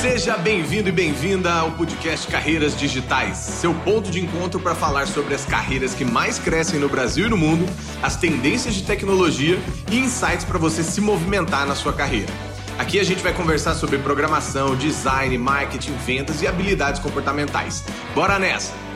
Seja bem-vindo e bem-vinda ao podcast Carreiras Digitais, seu ponto de encontro para falar sobre as carreiras que mais crescem no Brasil e no mundo, as tendências de tecnologia e insights para você se movimentar na sua carreira. Aqui a gente vai conversar sobre programação, design, marketing, vendas e habilidades comportamentais. Bora nessa!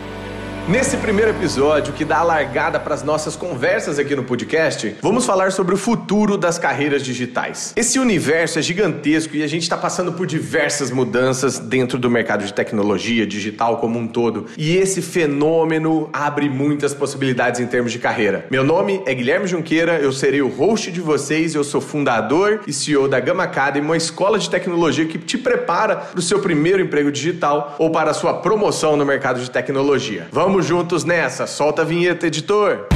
Nesse primeiro episódio, que dá a largada para as nossas conversas aqui no podcast, vamos falar sobre o futuro das carreiras digitais. Esse universo é gigantesco e a gente está passando por diversas mudanças dentro do mercado de tecnologia digital como um todo. E esse fenômeno abre muitas possibilidades em termos de carreira. Meu nome é Guilherme Junqueira, eu serei o host de vocês, eu sou fundador e CEO da Gama Academy, uma escola de tecnologia que te prepara para o seu primeiro emprego digital ou para a sua promoção no mercado de tecnologia. Vamos Vamos juntos nessa. Solta a vinheta, editor.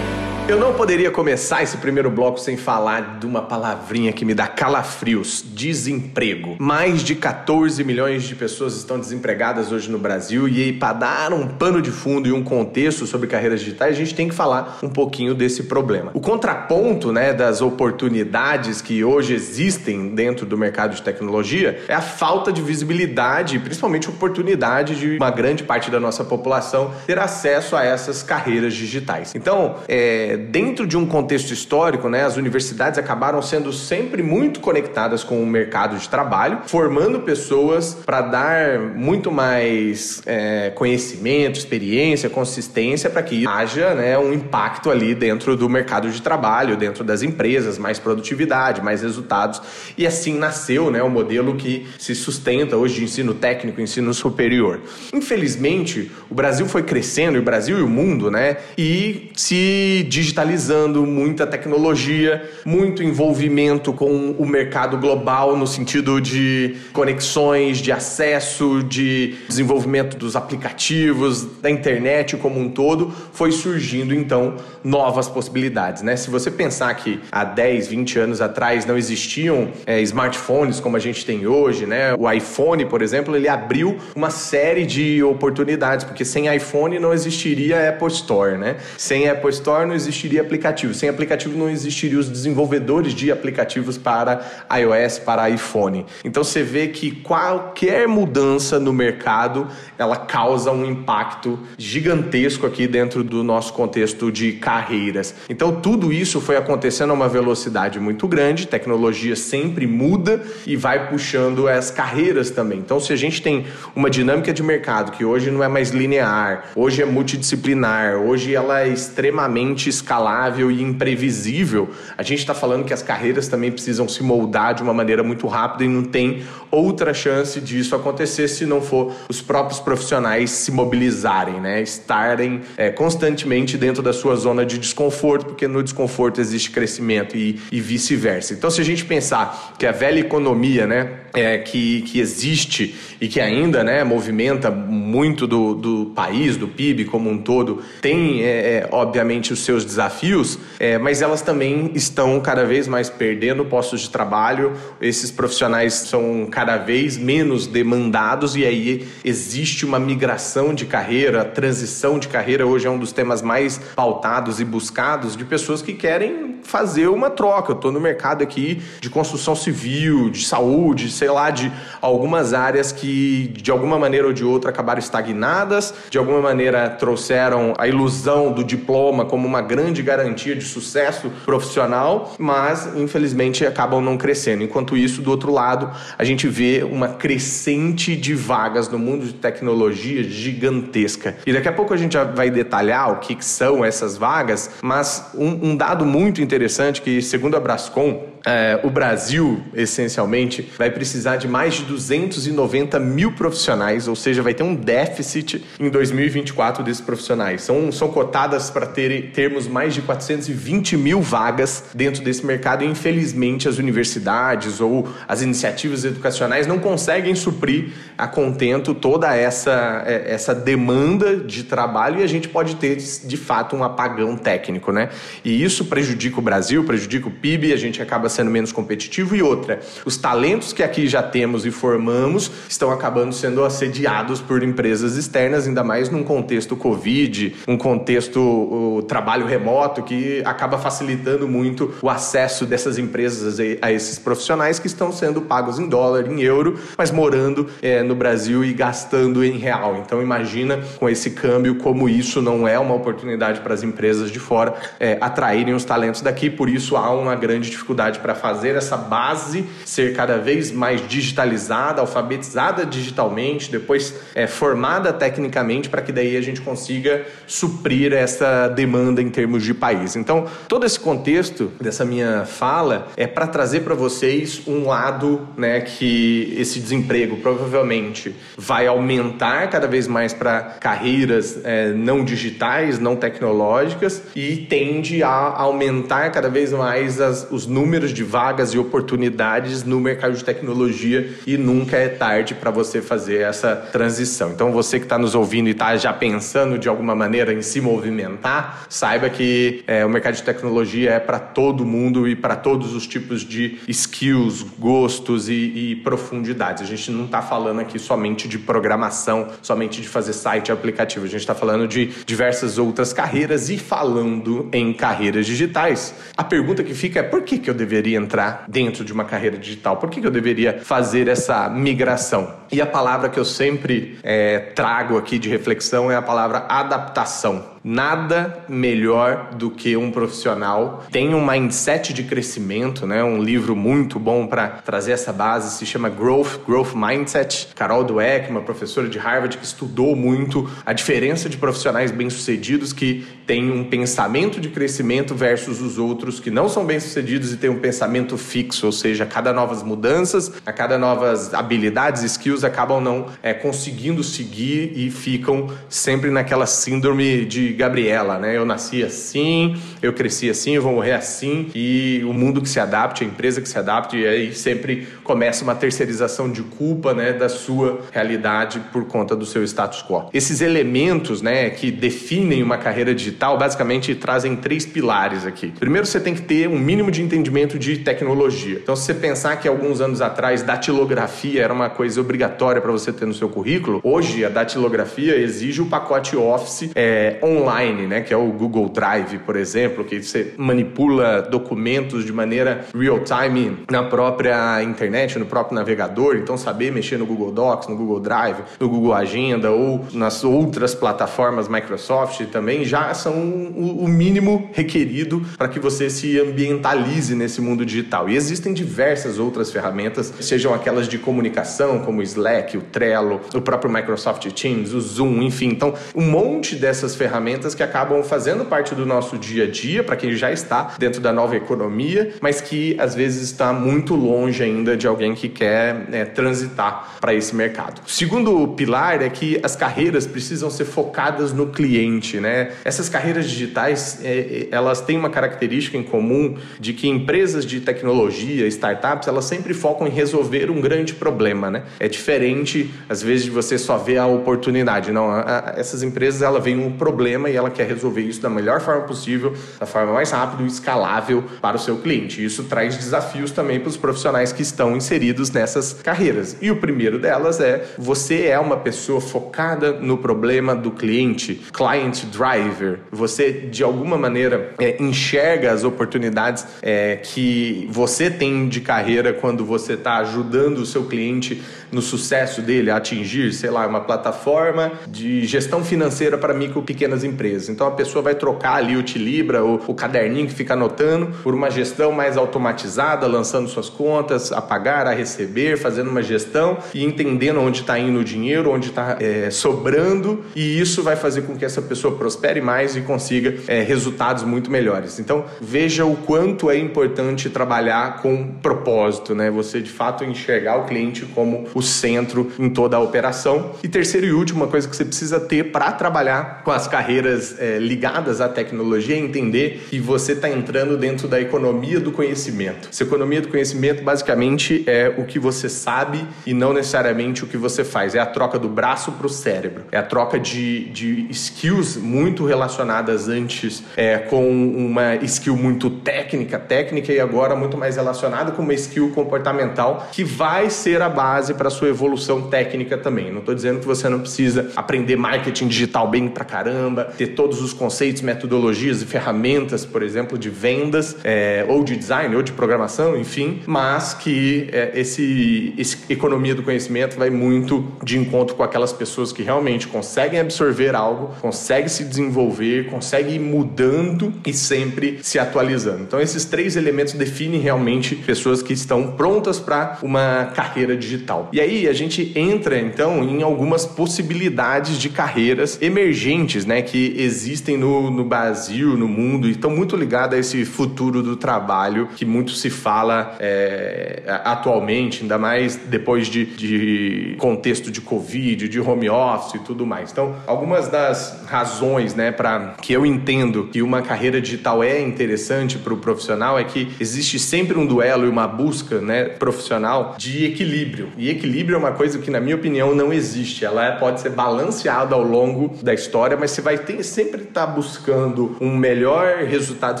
Eu não poderia começar esse primeiro bloco sem falar de uma palavrinha que me dá calafrios: desemprego. Mais de 14 milhões de pessoas estão desempregadas hoje no Brasil e para dar um pano de fundo e um contexto sobre carreiras digitais, a gente tem que falar um pouquinho desse problema. O contraponto, né, das oportunidades que hoje existem dentro do mercado de tecnologia é a falta de visibilidade, principalmente oportunidade de uma grande parte da nossa população ter acesso a essas carreiras digitais. Então, é, dentro de um contexto histórico, né, as universidades acabaram sendo sempre muito conectadas com o mercado de trabalho, formando pessoas para dar muito mais é, conhecimento, experiência, consistência para que haja né, um impacto ali dentro do mercado de trabalho, dentro das empresas, mais produtividade, mais resultados. E assim nasceu né, o modelo que se sustenta hoje de ensino técnico, ensino superior. Infelizmente, o Brasil foi crescendo, o Brasil e o mundo, né, e se digitalizando, muita tecnologia, muito envolvimento com o mercado global no sentido de conexões, de acesso, de desenvolvimento dos aplicativos, da internet como um todo, foi surgindo então novas possibilidades, né? Se você pensar que há 10, 20 anos atrás não existiam é, smartphones como a gente tem hoje, né? O iPhone, por exemplo, ele abriu uma série de oportunidades, porque sem iPhone não existiria Apple Store, né? Sem Apple Store não existiria existiria aplicativo. Sem aplicativo não existiriam os desenvolvedores de aplicativos para iOS, para iPhone. Então você vê que qualquer mudança no mercado, ela causa um impacto gigantesco aqui dentro do nosso contexto de carreiras. Então tudo isso foi acontecendo a uma velocidade muito grande, tecnologia sempre muda e vai puxando as carreiras também. Então se a gente tem uma dinâmica de mercado que hoje não é mais linear, hoje é multidisciplinar, hoje ela é extremamente escalável e imprevisível, a gente está falando que as carreiras também precisam se moldar de uma maneira muito rápida e não tem outra chance disso acontecer se não for os próprios profissionais se mobilizarem, né? estarem é, constantemente dentro da sua zona de desconforto, porque no desconforto existe crescimento e, e vice-versa. Então, se a gente pensar que a velha economia, né, é, que, que existe e que ainda né, movimenta muito do, do país, do PIB como um todo, tem, é, é, obviamente, os seus desafios, é, mas elas também estão cada vez mais perdendo postos de trabalho, esses profissionais são cada vez menos demandados e aí existe uma migração de carreira, a transição de carreira hoje é um dos temas mais pautados e buscados de pessoas que querem fazer uma troca. Eu estou no mercado aqui de construção civil, de saúde, sei lá, de algumas áreas que de alguma maneira ou de outra acabaram estagnadas, de alguma maneira trouxeram a ilusão do diploma como uma grande garantia de sucesso profissional, mas infelizmente acabam não crescendo. Enquanto isso, do outro lado, a gente vê uma crescente de vagas no mundo de tecnologia gigantesca. E daqui a pouco a gente já vai detalhar o que são essas vagas, mas um, um dado muito interessante que, segundo a Brascom, é, o Brasil, essencialmente, vai precisar de mais de 290 mil profissionais, ou seja, vai ter um déficit em 2024 desses profissionais. São, são cotadas para ter, termos mais de 420 mil vagas dentro desse mercado e, infelizmente, as universidades ou as iniciativas educacionais não conseguem suprir a contento toda essa, é, essa demanda de trabalho e a gente pode ter, de fato, um apagão técnico, né? E isso prejudica o Brasil, prejudica o PIB, a gente acaba sendo menos competitivo e outra, os talentos que aqui já temos e formamos estão acabando sendo assediados por empresas externas, ainda mais num contexto Covid, um contexto trabalho remoto que acaba facilitando muito o acesso dessas empresas a esses profissionais que estão sendo pagos em dólar, em euro, mas morando é, no Brasil e gastando em real. Então imagina com esse câmbio como isso não é uma oportunidade para as empresas de fora é, atraírem os talentos daqui. Por isso há uma grande dificuldade para fazer essa base ser cada vez mais digitalizada, alfabetizada digitalmente, depois é, formada tecnicamente para que daí a gente consiga suprir essa demanda em termos de país. Então todo esse contexto dessa minha fala é para trazer para vocês um lado, né, que esse desemprego provavelmente vai aumentar cada vez mais para carreiras é, não digitais, não tecnológicas e tende a aumentar cada vez mais as, os números de vagas e oportunidades no mercado de tecnologia e nunca é tarde para você fazer essa transição. Então você que está nos ouvindo e está já pensando de alguma maneira em se movimentar, saiba que é, o mercado de tecnologia é para todo mundo e para todos os tipos de skills, gostos e, e profundidades. A gente não está falando aqui somente de programação, somente de fazer site e aplicativo. A gente está falando de diversas outras carreiras e falando em carreiras digitais. A pergunta que fica é por que, que eu deveria entrar dentro de uma carreira digital? Por que, que eu deveria fazer essa migração? E a palavra que eu sempre é, trago aqui de reflexão é a palavra adaptação nada melhor do que um profissional tem um mindset de crescimento, né? Um livro muito bom para trazer essa base se chama Growth, Growth Mindset. Carol Dweck, uma professora de Harvard que estudou muito a diferença de profissionais bem-sucedidos que têm um pensamento de crescimento versus os outros que não são bem-sucedidos e têm um pensamento fixo, ou seja, a cada novas mudanças, a cada novas habilidades, skills acabam não é, conseguindo seguir e ficam sempre naquela síndrome de Gabriela, né? Eu nasci assim, eu cresci assim, eu vou morrer assim, e o mundo que se adapte, a empresa que se adapte, e aí sempre começa uma terceirização de culpa, né, da sua realidade por conta do seu status quo. Esses elementos, né, que definem uma carreira digital, basicamente trazem três pilares aqui. Primeiro, você tem que ter um mínimo de entendimento de tecnologia. Então, se você pensar que alguns anos atrás datilografia era uma coisa obrigatória para você ter no seu currículo, hoje a datilografia exige o pacote Office é, online né, que é o Google Drive, por exemplo, que você manipula documentos de maneira real time na própria internet, no próprio navegador, então saber mexer no Google Docs, no Google Drive, no Google Agenda ou nas outras plataformas Microsoft também já são o mínimo requerido para que você se ambientalize nesse mundo digital. E existem diversas outras ferramentas, sejam aquelas de comunicação, como o Slack, o Trello, o próprio Microsoft Teams, o Zoom, enfim. Então, um monte dessas ferramentas que acabam fazendo parte do nosso dia a dia, para quem já está dentro da nova economia, mas que às vezes está muito longe ainda de alguém que quer né, transitar para esse mercado. O segundo pilar é que as carreiras precisam ser focadas no cliente, né? Essas carreiras digitais, é, é, elas têm uma característica em comum de que empresas de tecnologia, startups, elas sempre focam em resolver um grande problema, né? É diferente, às vezes, de você só ver a oportunidade. Não, a, a, essas empresas, ela vem um problema e ela quer resolver isso da melhor forma possível, da forma mais rápida e escalável para o seu cliente. Isso traz desafios também para os profissionais que estão inseridos nessas carreiras. E o primeiro delas é você é uma pessoa focada no problema do cliente, client driver. Você de alguma maneira é, enxerga as oportunidades é, que você tem de carreira quando você está ajudando o seu cliente no sucesso dele atingir, sei lá, uma plataforma de gestão financeira para micro e pequenas empresas. Então a pessoa vai trocar ali o Tilibra, o, o caderninho que fica anotando, por uma gestão mais automatizada, lançando suas contas, a pagar, a receber, fazendo uma gestão e entendendo onde está indo o dinheiro, onde está é, sobrando, e isso vai fazer com que essa pessoa prospere mais e consiga é, resultados muito melhores. Então veja o quanto é importante trabalhar com propósito, né? Você de fato enxergar o cliente como o centro em toda a operação. E terceiro e último, uma coisa que você precisa ter para trabalhar com as carreiras é, ligadas à tecnologia é entender que você está entrando dentro da economia do conhecimento. Essa economia do conhecimento basicamente é o que você sabe e não necessariamente o que você faz. É a troca do braço para o cérebro. É a troca de, de skills muito relacionadas antes é, com uma skill muito técnica, técnica e agora muito mais relacionada com uma skill comportamental que vai ser a base para sua evolução técnica também. Não estou dizendo que você não precisa aprender marketing digital bem pra caramba, ter todos os conceitos, metodologias e ferramentas, por exemplo, de vendas, é, ou de design, ou de programação, enfim, mas que é, esse, esse economia do conhecimento vai muito de encontro com aquelas pessoas que realmente conseguem absorver algo, conseguem se desenvolver, conseguem ir mudando e sempre se atualizando. Então, esses três elementos definem realmente pessoas que estão prontas para uma carreira digital. E aí a gente entra então em algumas possibilidades de carreiras emergentes, né, que existem no, no Brasil, no mundo e estão muito ligadas a esse futuro do trabalho que muito se fala é, atualmente, ainda mais depois de, de contexto de Covid, de home office e tudo mais. Então, algumas das razões, né, para que eu entendo que uma carreira digital é interessante para o profissional é que existe sempre um duelo e uma busca, né, profissional de equilíbrio. E equilíbrio é uma coisa que, na minha opinião, não existe. Ela é, pode ser balanceada ao longo da história, mas você vai ter, sempre estar tá buscando um melhor resultado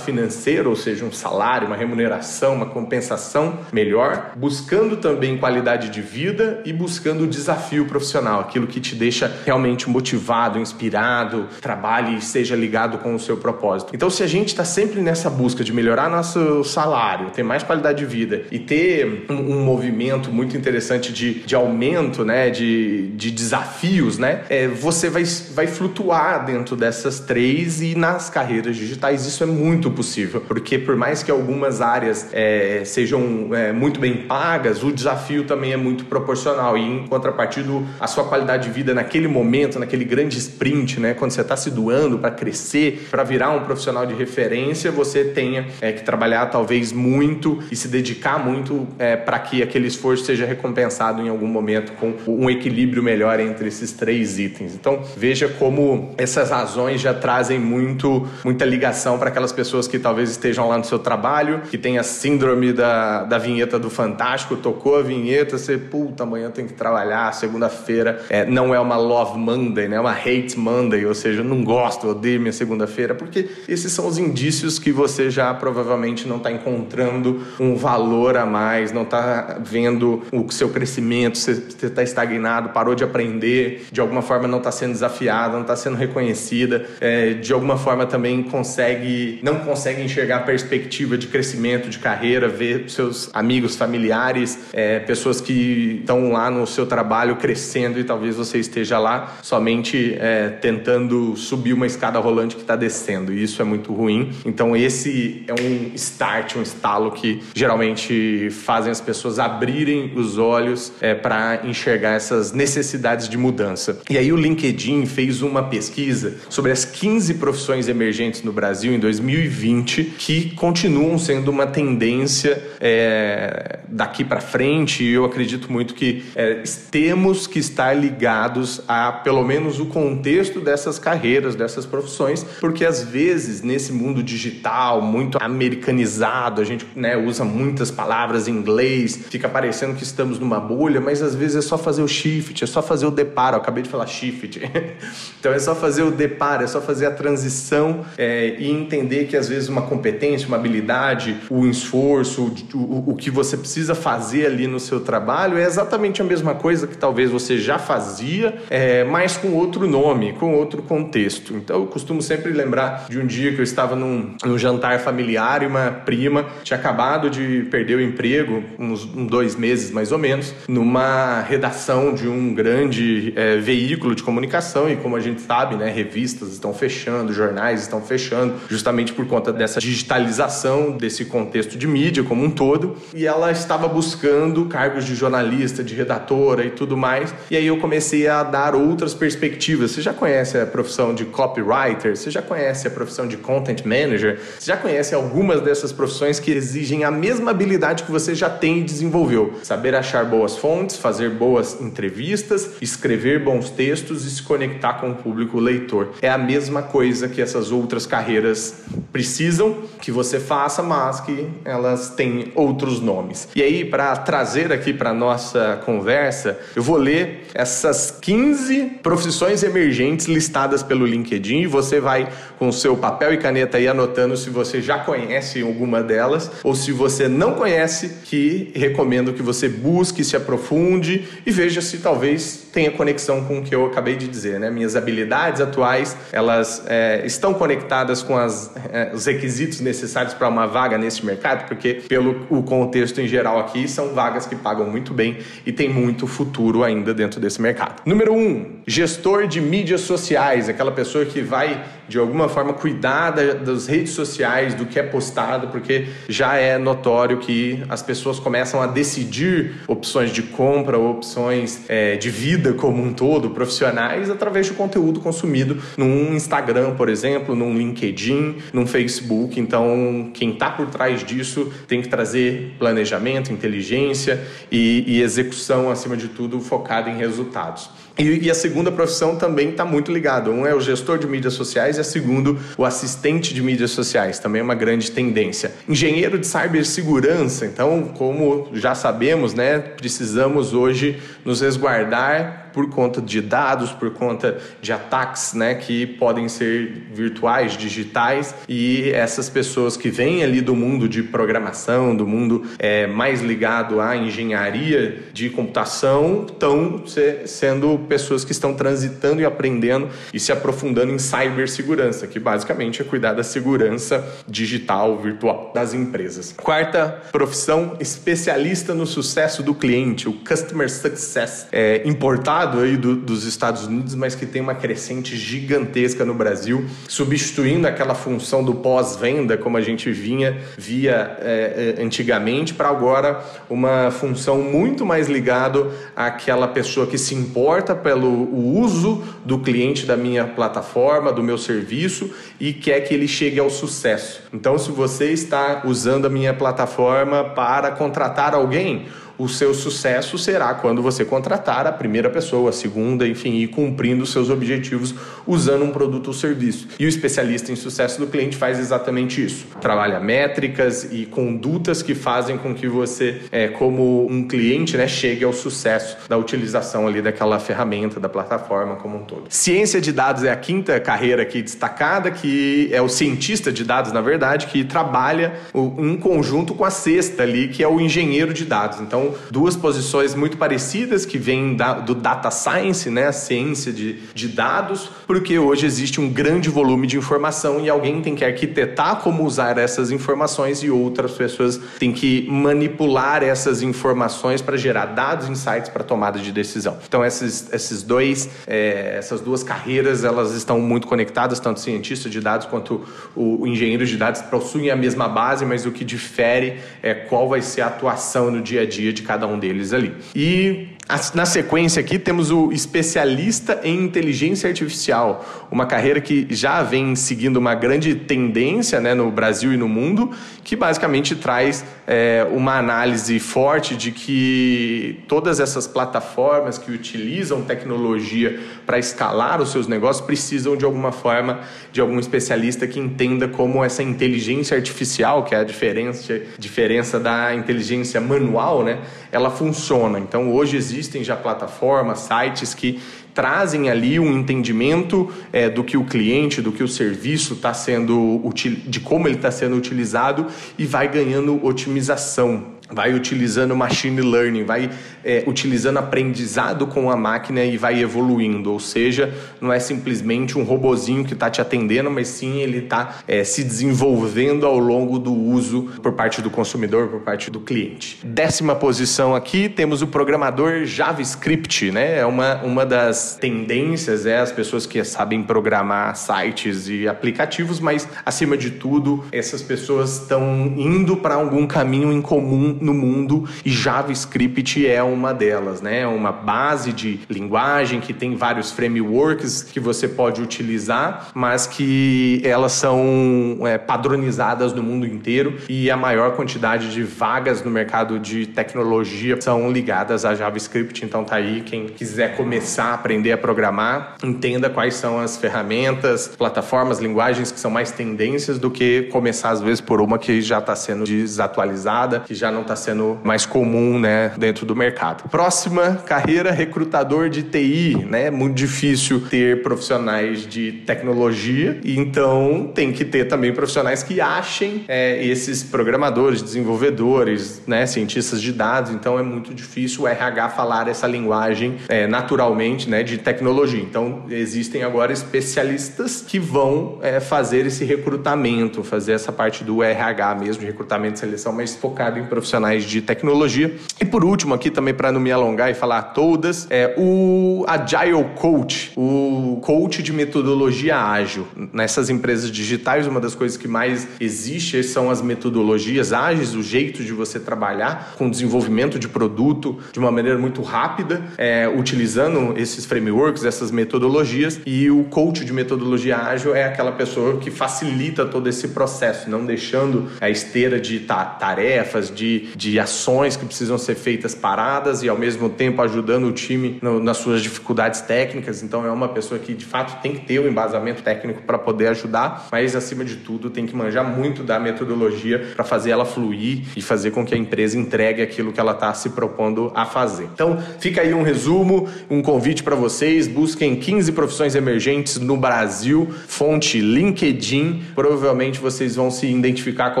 financeiro, ou seja, um salário, uma remuneração, uma compensação melhor, buscando também qualidade de vida e buscando o desafio profissional, aquilo que te deixa realmente motivado, inspirado, trabalhe e seja ligado com o seu propósito. Então, se a gente está sempre nessa busca de melhorar nosso salário, ter mais qualidade de vida e ter um, um movimento muito interessante de, de aumento, né, de, de desafios, né, é, você vai, vai flutuar dentro dessas três e nas carreiras digitais. Isso é muito possível, porque por mais que algumas áreas é, sejam é, muito bem pagas, o desafio também é muito proporcional. E em contrapartida a sua qualidade de vida naquele momento, naquele grande sprint, né, quando você está se doando para crescer, para virar um profissional de referência, você tenha é, que trabalhar talvez muito e se dedicar muito é, para que aquele esforço seja recompensado em algum momento com um equilíbrio melhor entre esses três itens. Então veja como essas razões já trazem muito muita ligação para aquelas pessoas que talvez estejam lá no seu trabalho, que tem a síndrome da, da vinheta do Fantástico, tocou a vinheta, você, puta, amanhã tem que trabalhar, segunda-feira é, não é uma Love Monday, né? é uma Hate Monday, ou seja, não gosto, odeio minha segunda-feira, porque esses são os indícios que você já provavelmente não está encontrando um valor a mais, não está vendo o seu crescimento, você está estagnado, parou de aprender, de alguma forma não está sendo desafiada, não está sendo reconhecida, é, de alguma forma também consegue, não consegue enxergar a perspectiva de crescimento, de carreira, ver seus amigos, familiares, é, pessoas que estão lá no seu trabalho crescendo e talvez você esteja lá somente é, tentando subir uma escada rolante que está descendo, e isso é muito ruim. Então, esse é um start, um estalo que geralmente fazem as pessoas abrirem os olhos é, para enxergar essas necessidades de mudança. E aí, o LinkedIn fez uma pesquisa sobre as 15 profissões emergentes no Brasil em 2020 que continuam sendo uma tendência é, daqui para frente, e eu acredito muito que é, temos que estar ligados a pelo menos o contexto dessas carreiras, dessas profissões, porque às vezes nesse mundo digital muito americanizado, a gente né, usa muitas palavras em inglês, fica parecendo que estamos numa bolha, mas às vezes é só fazer o shift, é só fazer o deparo. Eu acabei de falar shift, então é só fazer o deparo, é só fazer a transição é, e entender que às vezes uma competência, uma habilidade, o esforço, o, o, o que você precisa fazer ali no seu trabalho é exatamente a mesma coisa que talvez você já fazia, é, mas com outro nome, com outro contexto. Então eu costumo sempre lembrar de um dia que eu estava num, num jantar familiar e uma prima tinha acabado de perder o emprego, uns, uns dois meses mais ou menos, numa redação de um grande é, veículo de comunicação e como a gente sabe, né, revistas estão fechando, jornais estão fechando, justamente por conta dessa digitalização desse contexto de mídia como um todo. E ela estava buscando cargos de jornalista, de redatora e tudo mais. E aí eu comecei a dar outras perspectivas. Você já conhece a profissão de copywriter? Você já conhece a profissão de content manager? Você já conhece algumas dessas profissões que exigem a mesma habilidade que você já tem e desenvolveu? Saber achar boas fontes fontes, fazer boas entrevistas, escrever bons textos e se conectar com o público leitor. É a mesma coisa que essas outras carreiras precisam que você faça, mas que elas têm outros nomes. E aí, para trazer aqui para nossa conversa, eu vou ler essas 15 profissões emergentes listadas pelo LinkedIn e você vai com seu papel e caneta aí anotando se você já conhece alguma delas ou se você não conhece, que recomendo que você busque, se aprofunde e veja se talvez tenha conexão com o que eu acabei de dizer, né? Minhas habilidades atuais, elas é, estão conectadas com as, é, os requisitos necessários para uma vaga nesse mercado, porque pelo o contexto em geral aqui, são vagas que pagam muito bem e tem muito futuro ainda dentro desse mercado. Número um, gestor de mídias sociais, aquela pessoa que vai de alguma forma cuidar da, das redes sociais, do que é postado, porque já é notório que as pessoas começam a decidir opções de compra, opções é, de vida como um todo, profissionais, através do conteúdo consumido num Instagram, por exemplo, num LinkedIn, num Facebook. Então, quem está por trás disso tem que trazer planejamento, inteligência e, e execução, acima de tudo, focado em resultados. E, e, a segunda profissão também está muito ligada. Um é o gestor de mídias sociais e a segundo, o assistente de mídias sociais. Também é uma grande tendência. Engenheiro de cibersegurança. Então, como já sabemos, né, precisamos hoje nos resguardar por conta de dados, por conta de ataques, né, que podem ser virtuais, digitais, e essas pessoas que vêm ali do mundo de programação, do mundo é, mais ligado à engenharia de computação, estão sendo pessoas que estão transitando e aprendendo e se aprofundando em cibersegurança, que basicamente é cuidar da segurança digital, virtual das empresas. Quarta profissão, especialista no sucesso do cliente, o Customer Success, é, importado aí do, dos Estados Unidos, mas que tem uma crescente gigantesca no Brasil, substituindo aquela função do pós-venda, como a gente vinha via é, é antigamente, para agora uma função muito mais ligado àquela pessoa que se importa pelo uso do cliente da minha plataforma, do meu serviço e quer que ele chegue ao sucesso. Então, se você está usando a minha plataforma para contratar alguém, o seu sucesso será quando você contratar a primeira pessoa, a segunda, enfim, e cumprindo seus objetivos usando um produto ou serviço. E o especialista em sucesso do cliente faz exatamente isso. Trabalha métricas e condutas que fazem com que você, é, como um cliente, né, chegue ao sucesso da utilização ali daquela ferramenta, da plataforma como um todo. Ciência de dados é a quinta carreira aqui destacada, que é o cientista de dados, na verdade, que trabalha em conjunto com a sexta ali, que é o engenheiro de dados. Então, duas posições muito parecidas que vêm da, do data science, né, a ciência de, de dados, porque hoje existe um grande volume de informação e alguém tem que arquitetar como usar essas informações e outras pessoas têm que manipular essas informações para gerar dados, insights para tomada de decisão. Então esses, esses dois, é, essas duas carreiras, elas estão muito conectadas, tanto cientista de dados quanto o, o engenheiro de dados possuem a mesma base, mas o que difere é qual vai ser a atuação no dia a dia de cada um deles ali. E na sequência aqui temos o especialista em inteligência artificial, uma carreira que já vem seguindo uma grande tendência né, no Brasil e no mundo, que basicamente traz é, uma análise forte de que todas essas plataformas que utilizam tecnologia para escalar os seus negócios precisam de alguma forma de algum especialista que entenda como essa inteligência artificial, que é a diferença, diferença da inteligência manual, né, ela funciona. Então hoje existe existem já plataformas, sites que trazem ali um entendimento é, do que o cliente, do que o serviço está sendo de como ele está sendo utilizado e vai ganhando otimização vai utilizando machine learning, vai é, utilizando aprendizado com a máquina e vai evoluindo. Ou seja, não é simplesmente um robozinho que está te atendendo, mas sim ele está é, se desenvolvendo ao longo do uso por parte do consumidor, por parte do cliente. Décima posição aqui temos o programador JavaScript, né? É uma, uma das tendências, é as pessoas que sabem programar sites e aplicativos, mas acima de tudo, essas pessoas estão indo para algum caminho em comum no mundo e JavaScript é uma delas, né? É uma base de linguagem que tem vários frameworks que você pode utilizar, mas que elas são é, padronizadas no mundo inteiro e a maior quantidade de vagas no mercado de tecnologia são ligadas a JavaScript. Então tá aí quem quiser começar a aprender a programar, entenda quais são as ferramentas, plataformas, linguagens que são mais tendências do que começar às vezes por uma que já está sendo desatualizada, que já não está sendo mais comum, né, dentro do mercado. Próxima carreira, recrutador de TI, né? É muito difícil ter profissionais de tecnologia, então tem que ter também profissionais que achem é, esses programadores, desenvolvedores, né, cientistas de dados. Então é muito difícil o RH falar essa linguagem é, naturalmente, né, de tecnologia. Então existem agora especialistas que vão é, fazer esse recrutamento, fazer essa parte do RH mesmo, de recrutamento e seleção, mas focado em profissionais de tecnologia. E por último, aqui também para não me alongar e falar todas, é o Agile Coach, o coach de metodologia ágil. Nessas empresas digitais, uma das coisas que mais existe são as metodologias ágeis, o jeito de você trabalhar com desenvolvimento de produto de uma maneira muito rápida, é, utilizando esses frameworks, essas metodologias. E o coach de metodologia ágil é aquela pessoa que facilita todo esse processo, não deixando a esteira de ta tarefas, de, de ações que precisam ser feitas paradas e ao mesmo tempo ajudando o time no, nas suas dificuldades técnicas. Então é uma pessoa que de fato tem que ter o um embasamento técnico para poder ajudar, mas acima de tudo tem que manjar muito da metodologia para fazer ela fluir e fazer com que a empresa entregue aquilo que ela está se propondo a fazer. Então fica aí um resumo, um convite para vocês, busquem 15 profissões emergentes no Brasil, fonte LinkedIn. Provavelmente vocês vão se identificar com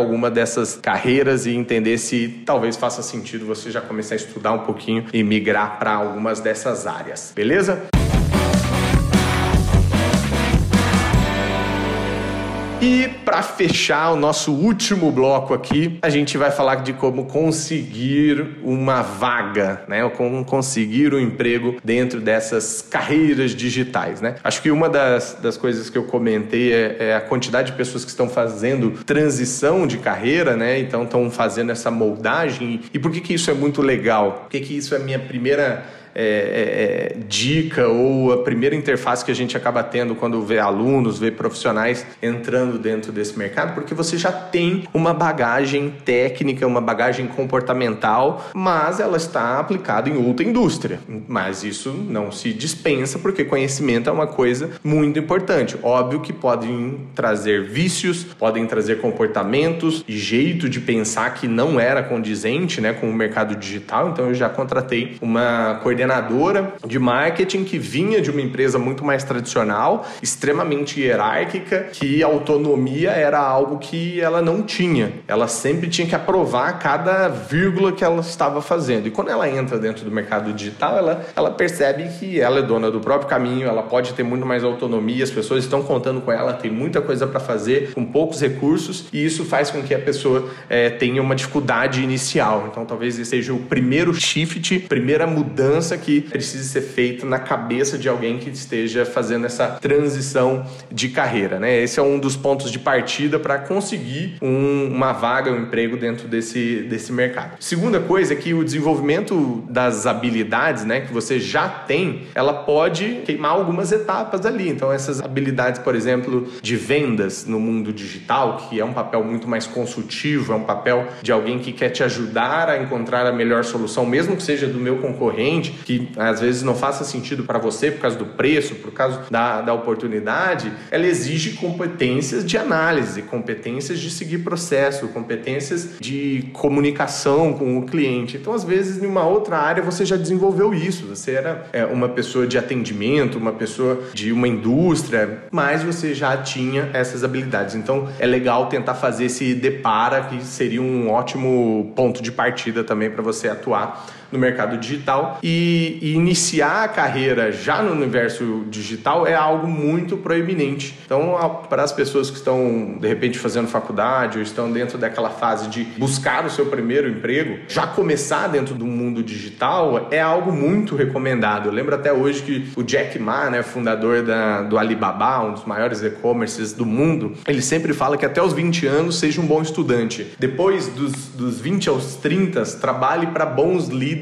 alguma dessas carreiras e entender se talvez faça sentido você já começar a estudar um pouquinho e migrar para algumas dessas áreas. Beleza? E para fechar o nosso último bloco aqui, a gente vai falar de como conseguir uma vaga, né? Como conseguir um emprego dentro dessas carreiras digitais, né? Acho que uma das, das coisas que eu comentei é, é a quantidade de pessoas que estão fazendo transição de carreira, né? Então estão fazendo essa moldagem. E por que, que isso é muito legal? Por que, que isso é minha primeira é, é, é, dica ou a primeira interface que a gente acaba tendo quando vê alunos, vê profissionais entrando dentro desse mercado, porque você já tem uma bagagem técnica, uma bagagem comportamental, mas ela está aplicada em outra indústria. Mas isso não se dispensa, porque conhecimento é uma coisa muito importante. Óbvio que podem trazer vícios, podem trazer comportamentos e jeito de pensar que não era condizente né, com o mercado digital. Então eu já contratei uma coordenadora coordenadora de marketing que vinha de uma empresa muito mais tradicional, extremamente hierárquica, que autonomia era algo que ela não tinha. Ela sempre tinha que aprovar cada vírgula que ela estava fazendo. E quando ela entra dentro do mercado digital, ela, ela percebe que ela é dona do próprio caminho, ela pode ter muito mais autonomia, as pessoas estão contando com ela, tem muita coisa para fazer, com poucos recursos, e isso faz com que a pessoa é, tenha uma dificuldade inicial. Então, talvez esse seja o primeiro shift, primeira mudança que precisa ser feito na cabeça de alguém que esteja fazendo essa transição de carreira, né? Esse é um dos pontos de partida para conseguir um, uma vaga, um emprego dentro desse, desse mercado. Segunda coisa é que o desenvolvimento das habilidades, né, que você já tem, ela pode queimar algumas etapas ali. Então, essas habilidades, por exemplo, de vendas no mundo digital, que é um papel muito mais consultivo, é um papel de alguém que quer te ajudar a encontrar a melhor solução, mesmo que seja do meu concorrente, que às vezes não faça sentido para você por causa do preço, por causa da, da oportunidade, ela exige competências de análise, competências de seguir processo, competências de comunicação com o cliente. Então, às vezes, em uma outra área você já desenvolveu isso. Você era é, uma pessoa de atendimento, uma pessoa de uma indústria, mas você já tinha essas habilidades. Então, é legal tentar fazer esse depara, que seria um ótimo ponto de partida também para você atuar no mercado digital e, e iniciar a carreira já no universo digital é algo muito proeminente. Então, para as pessoas que estão de repente fazendo faculdade ou estão dentro daquela fase de buscar o seu primeiro emprego, já começar dentro do mundo digital é algo muito recomendado. Eu lembro até hoje que o Jack Ma, né, fundador da, do Alibaba, um dos maiores e-commerces do mundo, ele sempre fala que até os 20 anos seja um bom estudante. Depois dos, dos 20 aos 30, trabalhe para bons líderes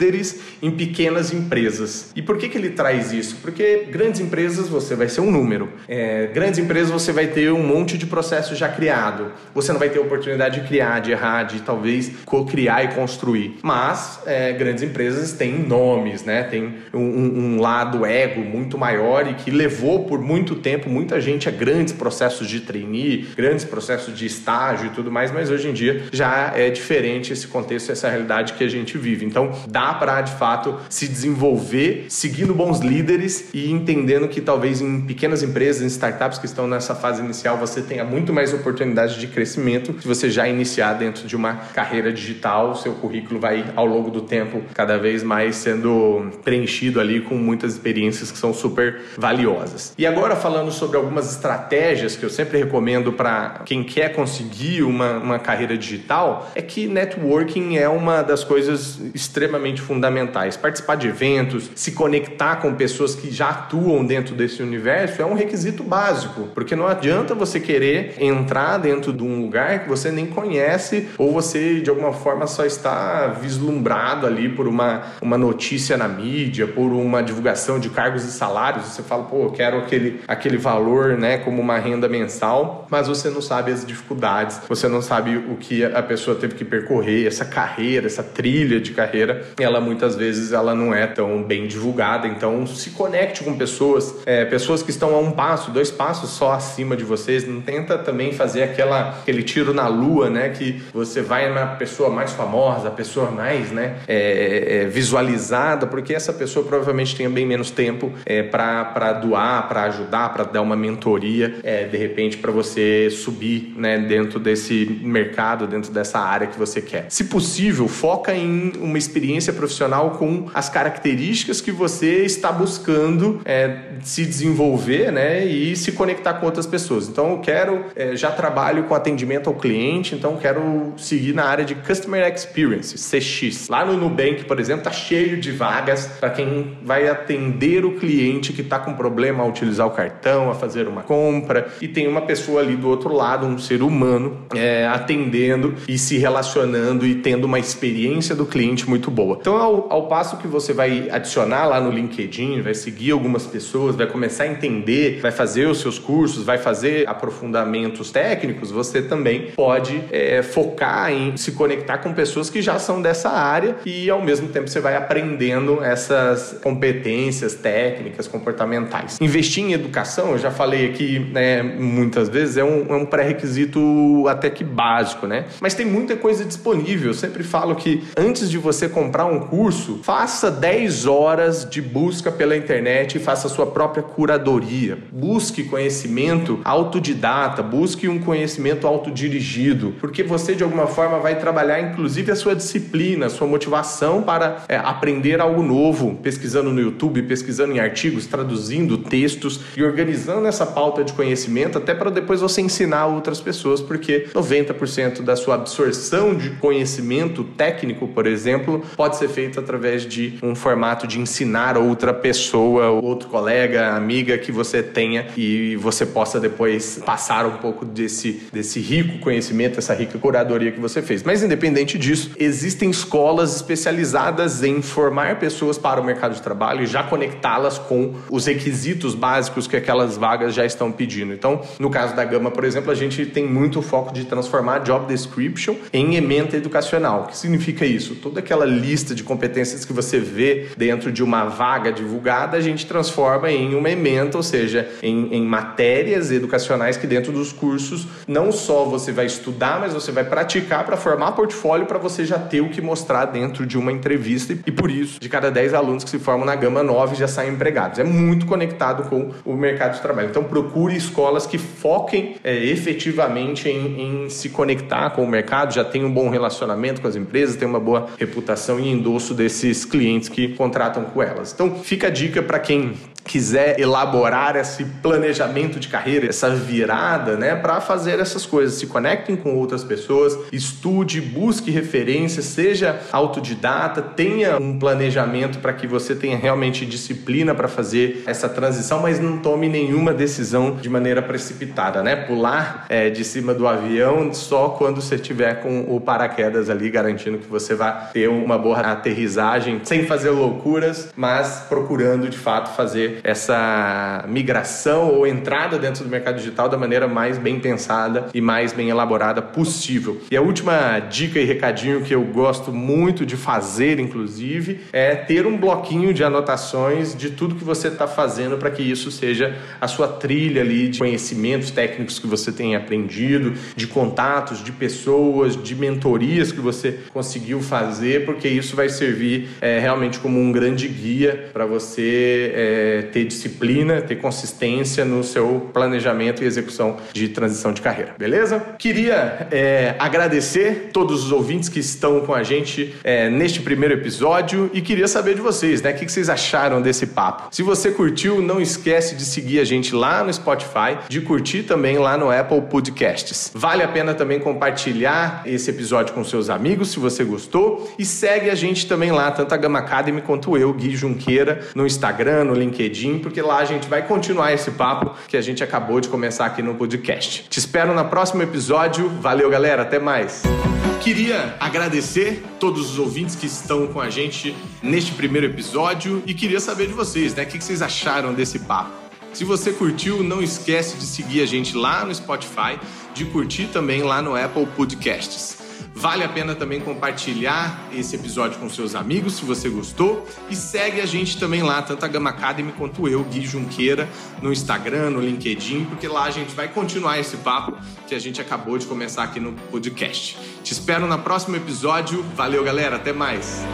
em pequenas empresas. E por que, que ele traz isso? Porque grandes empresas você vai ser um número. É, grandes empresas você vai ter um monte de processo já criado. Você não vai ter oportunidade de criar, de errar, de talvez co-criar e construir. Mas é, grandes empresas têm nomes, né? Tem um, um lado ego muito maior e que levou por muito tempo muita gente a grandes processos de trainee, grandes processos de estágio e tudo mais, mas hoje em dia já é diferente esse contexto, essa realidade que a gente vive. Então dá para de fato se desenvolver seguindo bons líderes e entendendo que talvez em pequenas empresas, em startups que estão nessa fase inicial, você tenha muito mais oportunidade de crescimento se você já iniciar dentro de uma carreira digital, seu currículo vai ao longo do tempo cada vez mais sendo preenchido ali com muitas experiências que são super valiosas. E agora falando sobre algumas estratégias que eu sempre recomendo para quem quer conseguir uma, uma carreira digital, é que networking é uma das coisas extremamente fundamentais. Participar de eventos, se conectar com pessoas que já atuam dentro desse universo é um requisito básico, porque não adianta você querer entrar dentro de um lugar que você nem conhece ou você de alguma forma só está vislumbrado ali por uma, uma notícia na mídia, por uma divulgação de cargos e salários. Você fala, pô, eu quero aquele, aquele valor, né, como uma renda mensal, mas você não sabe as dificuldades, você não sabe o que a pessoa teve que percorrer, essa carreira, essa trilha de carreira, ela muitas vezes ela não é tão bem divulgada. Então, se conecte com pessoas, é, pessoas que estão a um passo, dois passos só acima de vocês. Não tenta também fazer aquela, aquele tiro na lua, né, que você vai na pessoa mais famosa, a pessoa mais, né, é, é, visualizada, porque essa pessoa provavelmente tenha bem menos tempo é, para doar, para ajudar, para dar uma mentoria, é, de repente para você subir, né, dentro desse mercado, dentro dessa área que você quer. Se possível, foca em uma experiência profissional com as características que você está buscando é, se desenvolver, né, e se conectar com outras pessoas. Então, eu quero, é, já trabalho com atendimento ao cliente, então quero seguir na área de Customer Experience, CX. Lá no Nubank, por exemplo, tá cheio de vagas para quem vai atender o cliente que está com problema a utilizar o cartão, a fazer uma compra, e tem uma pessoa ali do outro lado, um ser humano, é, atendendo e se relacionando e tendo uma experiência do cliente muito boa. Então, ao, ao passo que você vai adicionar lá no LinkedIn, vai seguir algumas pessoas, vai começar a entender, vai fazer os seus cursos, vai fazer aprofundamentos técnicos, você também pode é, focar em se conectar com pessoas que já são dessa área e ao mesmo tempo você vai aprendendo essas competências técnicas, comportamentais. Investir em educação, eu já falei aqui né, muitas vezes, é um, é um pré-requisito até que básico, né? Mas tem muita coisa disponível. Eu sempre falo que antes de você comprar um curso, faça 10 horas de busca pela internet e faça sua própria curadoria. Busque conhecimento autodidata, busque um conhecimento autodirigido, porque você de alguma forma vai trabalhar inclusive a sua disciplina, a sua motivação para é, aprender algo novo, pesquisando no YouTube, pesquisando em artigos, traduzindo textos e organizando essa pauta de conhecimento até para depois você ensinar outras pessoas, porque 90% da sua absorção de conhecimento técnico, por exemplo, pode ser feito através de um formato de ensinar outra pessoa, outro colega, amiga que você tenha e você possa depois passar um pouco desse, desse rico conhecimento, essa rica curadoria que você fez. Mas independente disso, existem escolas especializadas em formar pessoas para o mercado de trabalho e já conectá-las com os requisitos básicos que aquelas vagas já estão pedindo. Então, no caso da Gama, por exemplo, a gente tem muito foco de transformar job description em ementa educacional. O que significa isso? Toda aquela lista de competências que você vê dentro de uma vaga divulgada, a gente transforma em uma ementa, ou seja, em, em matérias educacionais que dentro dos cursos não só você vai estudar, mas você vai praticar para formar portfólio para você já ter o que mostrar dentro de uma entrevista e por isso, de cada 10 alunos que se formam na Gama 9 já saem empregados. É muito conectado com o mercado de trabalho. Então procure escolas que foquem é, efetivamente em, em, se conectar com o mercado, já tem um bom relacionamento com as empresas, tem uma boa reputação e endosso desses clientes que contratam com elas. Então, fica a dica para quem quiser elaborar esse planejamento de carreira, essa virada, né, para fazer essas coisas, se conectem com outras pessoas, estude, busque referências, seja autodidata, tenha um planejamento para que você tenha realmente disciplina para fazer essa transição, mas não tome nenhuma decisão de maneira precipitada, né? Pular é, de cima do avião só quando você tiver com o paraquedas ali garantindo que você vai ter uma boa aterrissagem, sem fazer loucuras, mas procurando de fato essa migração ou entrada dentro do mercado digital da maneira mais bem pensada e mais bem elaborada possível. E a última dica e recadinho que eu gosto muito de fazer, inclusive, é ter um bloquinho de anotações de tudo que você está fazendo para que isso seja a sua trilha ali de conhecimentos técnicos que você tem aprendido, de contatos, de pessoas, de mentorias que você conseguiu fazer, porque isso vai servir é, realmente como um grande guia para você é, ter disciplina, ter consistência no seu planejamento e execução de transição de carreira, beleza? Queria é, agradecer todos os ouvintes que estão com a gente é, neste primeiro episódio e queria saber de vocês, né? O que vocês acharam desse papo? Se você curtiu, não esquece de seguir a gente lá no Spotify, de curtir também lá no Apple Podcasts. Vale a pena também compartilhar esse episódio com seus amigos, se você gostou, e segue a gente também lá, tanto a Gama Academy quanto eu, Gui Junqueira, no Instagram, no LinkedIn LinkedIn, porque lá a gente vai continuar esse papo que a gente acabou de começar aqui no podcast. Te espero no próximo episódio. Valeu, galera. Até mais. Queria agradecer todos os ouvintes que estão com a gente neste primeiro episódio e queria saber de vocês, né? O que vocês acharam desse papo? Se você curtiu, não esquece de seguir a gente lá no Spotify, de curtir também lá no Apple Podcasts. Vale a pena também compartilhar esse episódio com seus amigos, se você gostou. E segue a gente também lá, tanto a Gama Academy quanto eu, Gui Junqueira, no Instagram, no LinkedIn, porque lá a gente vai continuar esse papo que a gente acabou de começar aqui no podcast. Te espero no próximo episódio. Valeu, galera. Até mais.